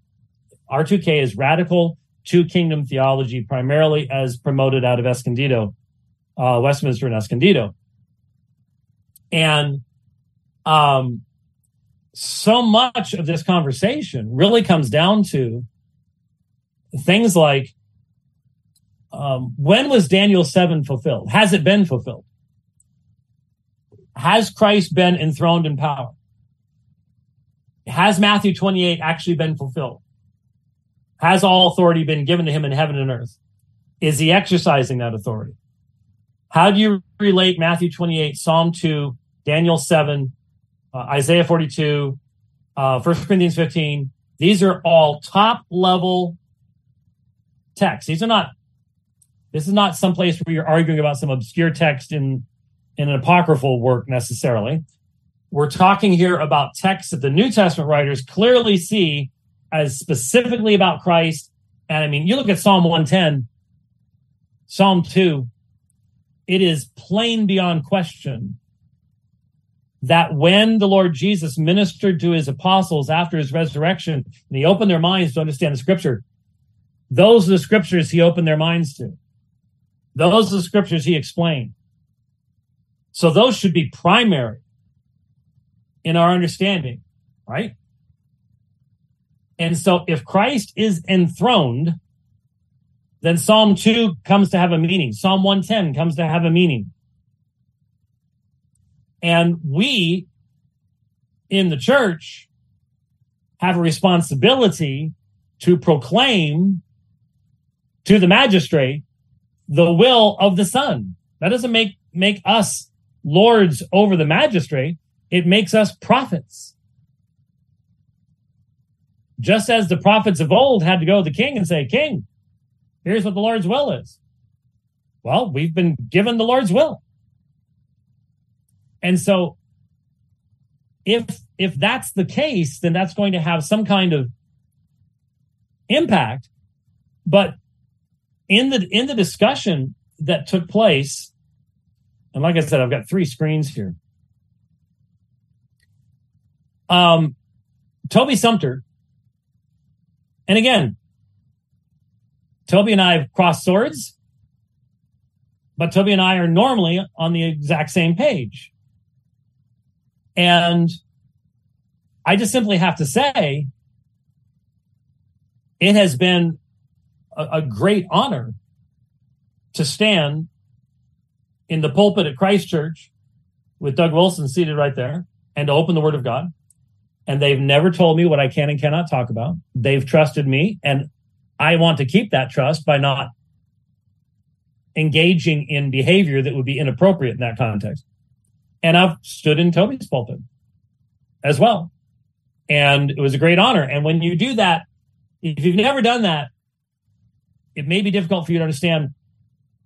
R2K is radical two kingdom theology, primarily as promoted out of Escondido, uh, Westminster and Escondido. And um, so much of this conversation really comes down to things like um, when was Daniel 7 fulfilled? Has it been fulfilled? Has Christ been enthroned in power? Has Matthew 28 actually been fulfilled? Has all authority been given to him in heaven and earth? Is he exercising that authority? How do you relate Matthew 28, Psalm 2, Daniel 7, uh, Isaiah 42, uh, 1 Corinthians 15? These are all top level text. These are not, this is not some place where you're arguing about some obscure text in, in an apocryphal work necessarily. We're talking here about texts that the New Testament writers clearly see as specifically about Christ. And I mean, you look at Psalm 110, Psalm 2, it is plain beyond question that when the Lord Jesus ministered to his apostles after his resurrection and he opened their minds to understand the scripture, those are the scriptures he opened their minds to. Those are the scriptures he explained. So those should be primary in our understanding, right? And so if Christ is enthroned, then Psalm 2 comes to have a meaning. Psalm 110 comes to have a meaning. And we in the church have a responsibility to proclaim to the magistrate the will of the Son. That doesn't make, make us lords over the magistrate. It makes us prophets. Just as the prophets of old had to go to the king and say, King, here's what the Lord's will is. Well, we've been given the Lord's will. And so if if that's the case, then that's going to have some kind of impact. But in the in the discussion that took place, and like I said, I've got three screens here. Um, Toby Sumpter, and again, Toby and I have crossed swords, but Toby and I are normally on the exact same page. And I just simply have to say, it has been a, a great honor to stand in the pulpit at Christ Church with Doug Wilson seated right there and to open the Word of God. And they've never told me what I can and cannot talk about. They've trusted me, and I want to keep that trust by not engaging in behavior that would be inappropriate in that context. And I've stood in Toby's pulpit as well. And it was a great honor. And when you do that, if you've never done that, it may be difficult for you to understand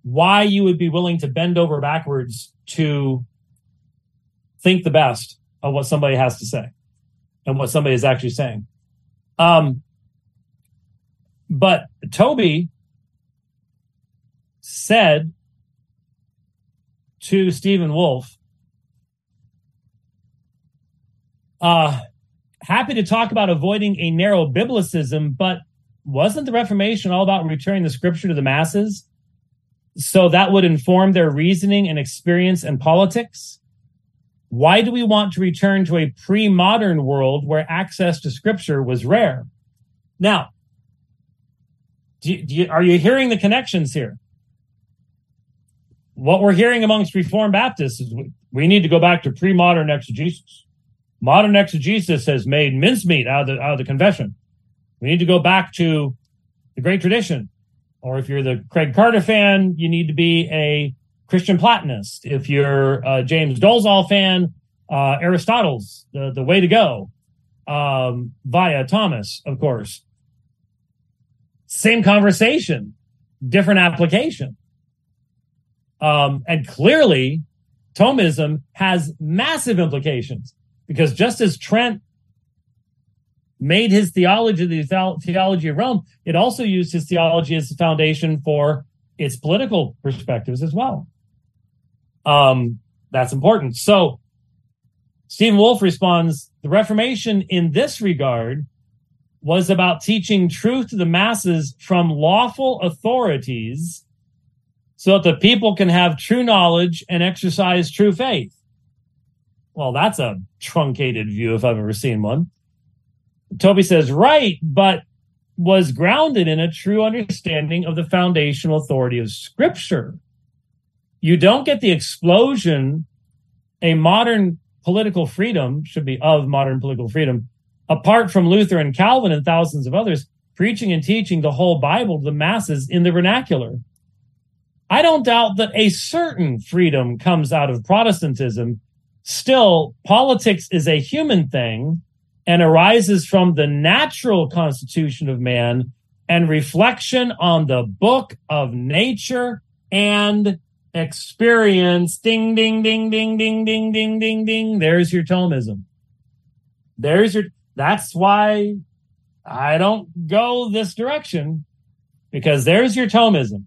why you would be willing to bend over backwards to think the best of what somebody has to say and what somebody is actually saying. Um, but Toby said to Stephen Wolfe, uh, happy to talk about avoiding a narrow biblicism, but wasn't the Reformation all about returning the scripture to the masses? So that would inform their reasoning and experience and politics? Why do we want to return to a pre modern world where access to scripture was rare? Now, do do you, are you hearing the connections here? What we're hearing amongst Reformed Baptists is we, we need to go back to pre modern exegesis. Modern exegesis has made mincemeat out of the, out of the confession. We need to go back to the great tradition. Or if you're the Craig Carter fan, you need to be a Christian Platonist. If you're a James Dolezal fan, uh, Aristotle's the, the way to go. Um, via Thomas, of course. Same conversation, different application. Um, and clearly, Thomism has massive implications because just as Trent made his theology the theology of Rome, it also used his theology as the foundation for its political perspectives as well. Um, that's important. So Stephen Wolfe responds, the Reformation in this regard was about teaching truth to the masses from lawful authorities so that the people can have true knowledge and exercise true faith. Well, that's a truncated view if I've ever seen one. Toby says, right, but was grounded in a true understanding of the foundational authority of Scripture. You don't get the explosion a modern political freedom should be of modern political freedom, apart from Luther and Calvin and thousands of others, preaching and teaching the whole Bible to the masses in the vernacular. I don't doubt that a certain freedom comes out of Protestantism Still, politics is a human thing and arises from the natural constitution of man and reflection on the book of nature and experience. Ding, ding, ding, ding, ding, ding, ding, ding, ding. There's your Thomism. There's your, that's why I don't go this direction because there's your Thomism.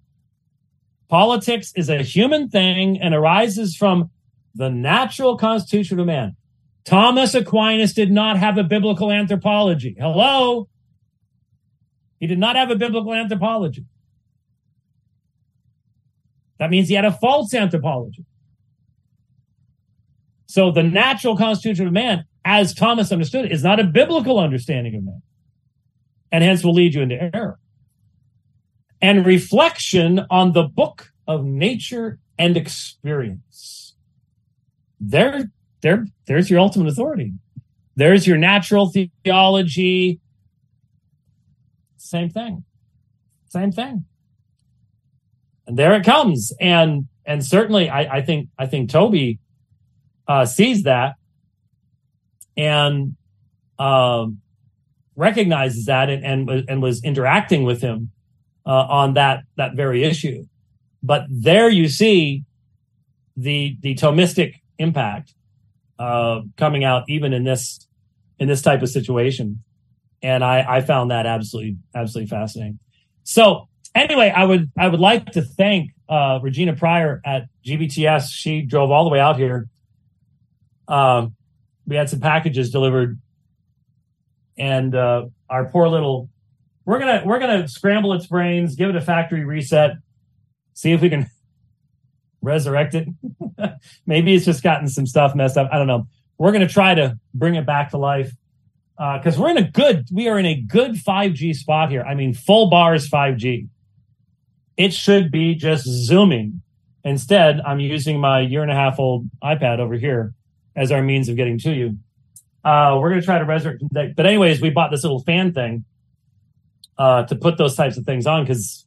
Politics is a human thing and arises from the natural constitution of man. Thomas Aquinas did not have a biblical anthropology. Hello? He did not have a biblical anthropology. That means he had a false anthropology. So the natural constitution of man, as Thomas understood it, is not a biblical understanding of man. And hence will lead you into error. And reflection on the book of nature and experience. There, there, there's your ultimate authority. There's your natural theology. Same thing. Same thing. And there it comes. And and certainly I, I think I think Toby uh, sees that and um, recognizes that and, and and was interacting with him uh, on that that very issue. But there you see the the Thomistic impact uh, coming out even in this in this type of situation, and I, I found that absolutely absolutely fascinating. So anyway, I would I would like to thank uh, Regina Pryor at GBTS. She drove all the way out here. Um, we had some packages delivered, and uh, our poor little we're gonna we're gonna scramble its brains, give it a factory reset, see if we can resurrect it. Maybe it's just gotten some stuff messed up. I don't know. We're gonna try to bring it back to life because uh, we're in a good we are in a good 5G spot here. I mean, full bars 5G. It should be just zooming. Instead, I'm using my year and a half old iPad over here as our means of getting to you. Uh, we're going to try to resurrect. But anyways, we bought this little fan thing uh, to put those types of things on because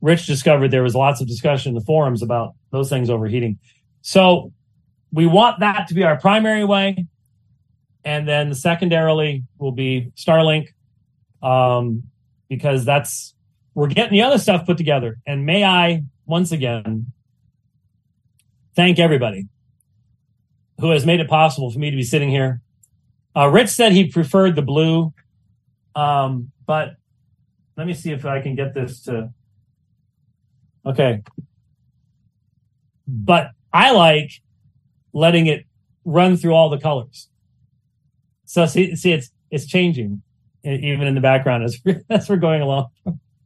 Rich discovered there was lots of discussion in the forums about those things overheating. So we want that to be our primary way. And then secondarily will be Starlink um, because that's, we're getting the other stuff put together. And may I once again thank everybody who has made it possible for me to be sitting here. Uh, Rich said he preferred the blue, um, but let me see if I can get this to. Okay. But I like letting it run through all the colors. So see, see, it's it's changing even in the background as we're, as we're going along.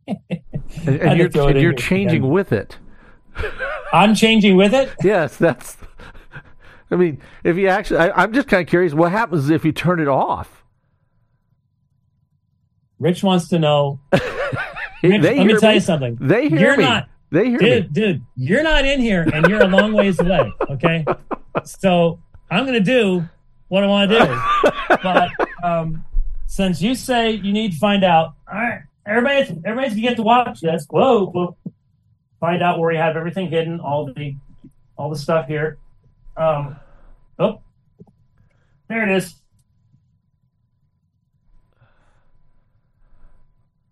and, you're, and you're changing again. with it. I'm changing with it. Yes, that's. I mean, if you actually, I, I'm just kind of curious, what happens if you turn it off? Rich wants to know. Rich, let me tell me. you something. They hear you're me. Not, they hear dude, me. Dude, you're not in here and you're a long ways away. Okay. So I'm going to do what I want to do. but um, since you say you need to find out, all right, everybody's, everybody's going to get to watch this. Whoa, whoa. Find out where we have everything hidden, all the all the stuff here. Um, oh, there it is.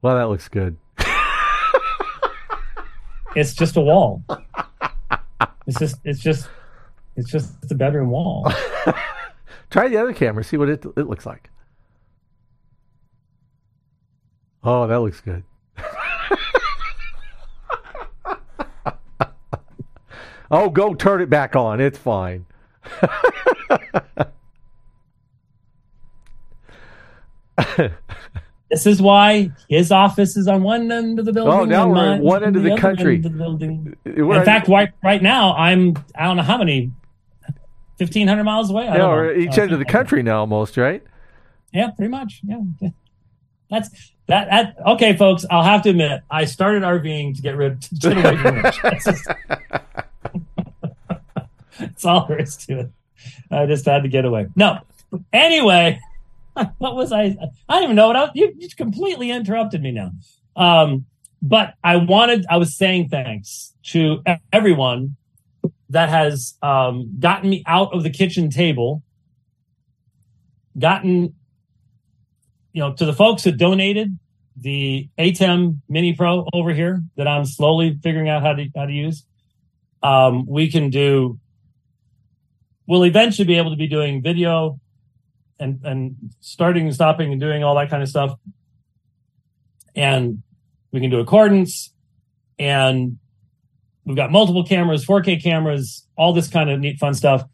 Well, that looks good. It's just a wall. It's just it's just it's just a bedroom wall. Try the other camera, see what it it looks like. Oh, that looks good. oh, go turn it back on. It's fine. This is why his office is on one end of the building. Oh, now we're at one end of the, the country. Of the building. In fact, right, right now I'm I don't know how many, fifteen hundred miles away. yeah, we're each uh, end of the country now, almost right. Yeah, pretty much. Yeah, that's that. That okay, folks. I'll have to admit, I started RVing to get rid to get away from Rich. That's, that's all there is to it. I just had to get away. No. Anyway. what was I? I don't even know what I, you, completely interrupted me now. Um, but I wanted, I was saying thanks to everyone that has um, gotten me out of the kitchen table, gotten, you know, to the folks that donated the ATEM Mini Pro over here that I'm slowly figuring out how to how to use. Um, we can do. We'll eventually be able to be doing video and and starting and stopping and doing all that kind of stuff. And we can do Accordance, and we've got multiple cameras, 4K cameras, all this kind of neat fun stuff.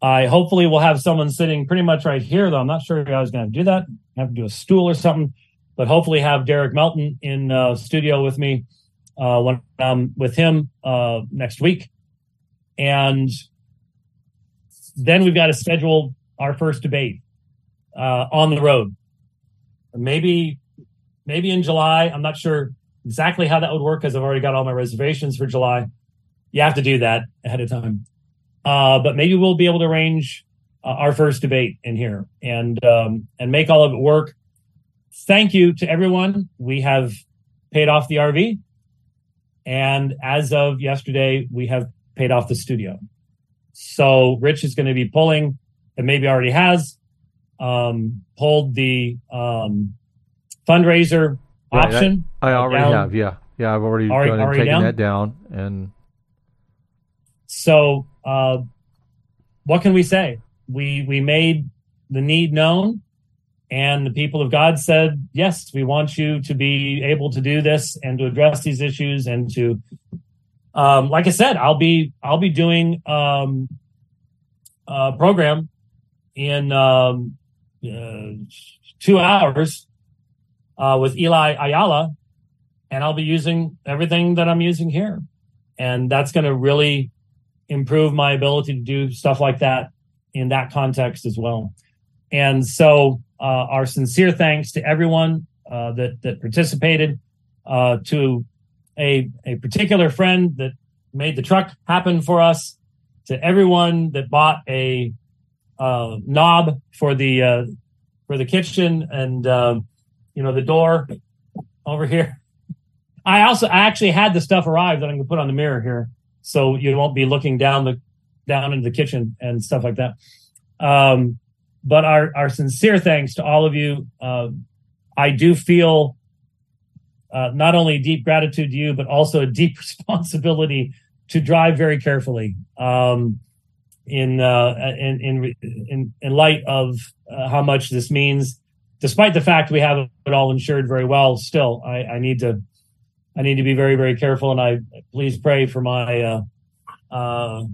I hopefully will have someone sitting pretty much right here, though I'm not sure I was going to do that. Have to do a stool or something, but hopefully have Derek Melton in uh, studio with me uh, when I'm with him uh, next week, and then we've got to schedule our first debate uh, on the road. Maybe, maybe in July. I'm not sure exactly how that would work because I've already got all my reservations for July. You have to do that ahead of time. Uh, but maybe we'll be able to arrange uh, our first debate in here and um, and make all of it work. Thank you to everyone. We have paid off the RV, and as of yesterday, we have paid off the studio. So Rich is going to be pulling, and maybe already has um, pulled the um, fundraiser right, option. I, I already down. have. Yeah, yeah, I've already, already, already taken down? that down, and so uh, what can we say? We we made the need known, and the people of God said, "Yes, we want you to be able to do this and to address these issues and to." Um, like I said, I'll be I'll be doing um, a program in um, two hours uh, with Eli Ayala, and I'll be using everything that I'm using here, and that's going to really improve my ability to do stuff like that in that context as well. And so, uh, our sincere thanks to everyone uh, that that participated, uh, to a a particular friend that made the truck happen for us, to everyone that bought a uh, knob for the uh, for the kitchen and uh, you know the door over here. I also I actually had the stuff arrive that I'm gonna put on the mirror here so you won't be looking down the down into the kitchen and stuff like that. Um, but our our sincere thanks to all of you. Uh, I do feel uh, not only deep gratitude to you, but also a deep responsibility to drive very carefully um, in, uh, in, in in light of uh, how much this means. Despite the fact we have it all insured very well, still I, I need to I need to be very, very careful. And I please pray for my uh, uh,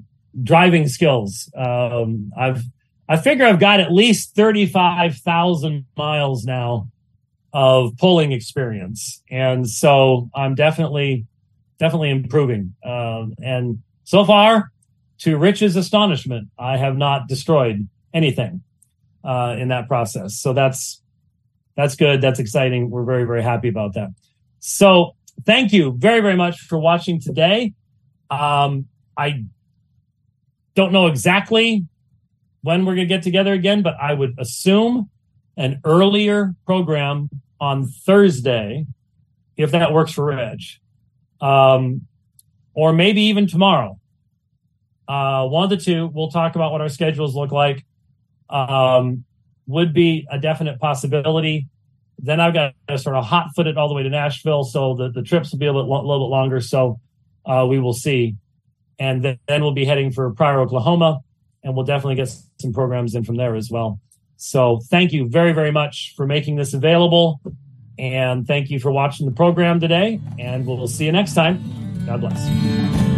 driving skills. Um, I've I figure I've got at least thirty five thousand miles now of pulling experience, and so I'm definitely definitely improving. Um, and so far, to Rich's astonishment, I have not destroyed anything uh, in that process. So that's that's good. That's exciting. We're very very happy about that. So thank you very, very much for watching today. Um, I don't know exactly when we're going to get together again, but I would assume an earlier program on Thursday, if that works for Reg, um, or maybe even tomorrow. Uh, one of the two. We'll talk about what our schedules look like. Um, would be a definite possibility. Then I've got to sort of hot foot it all the way to Nashville. So the, the trips will be a little, little bit longer. So uh, we will see. And then, then we'll be heading for Pryor, Oklahoma, and we'll definitely get some programs in from there as well. So thank you very, very much for making this available. And thank you for watching the program today. And we'll see you next time. God bless.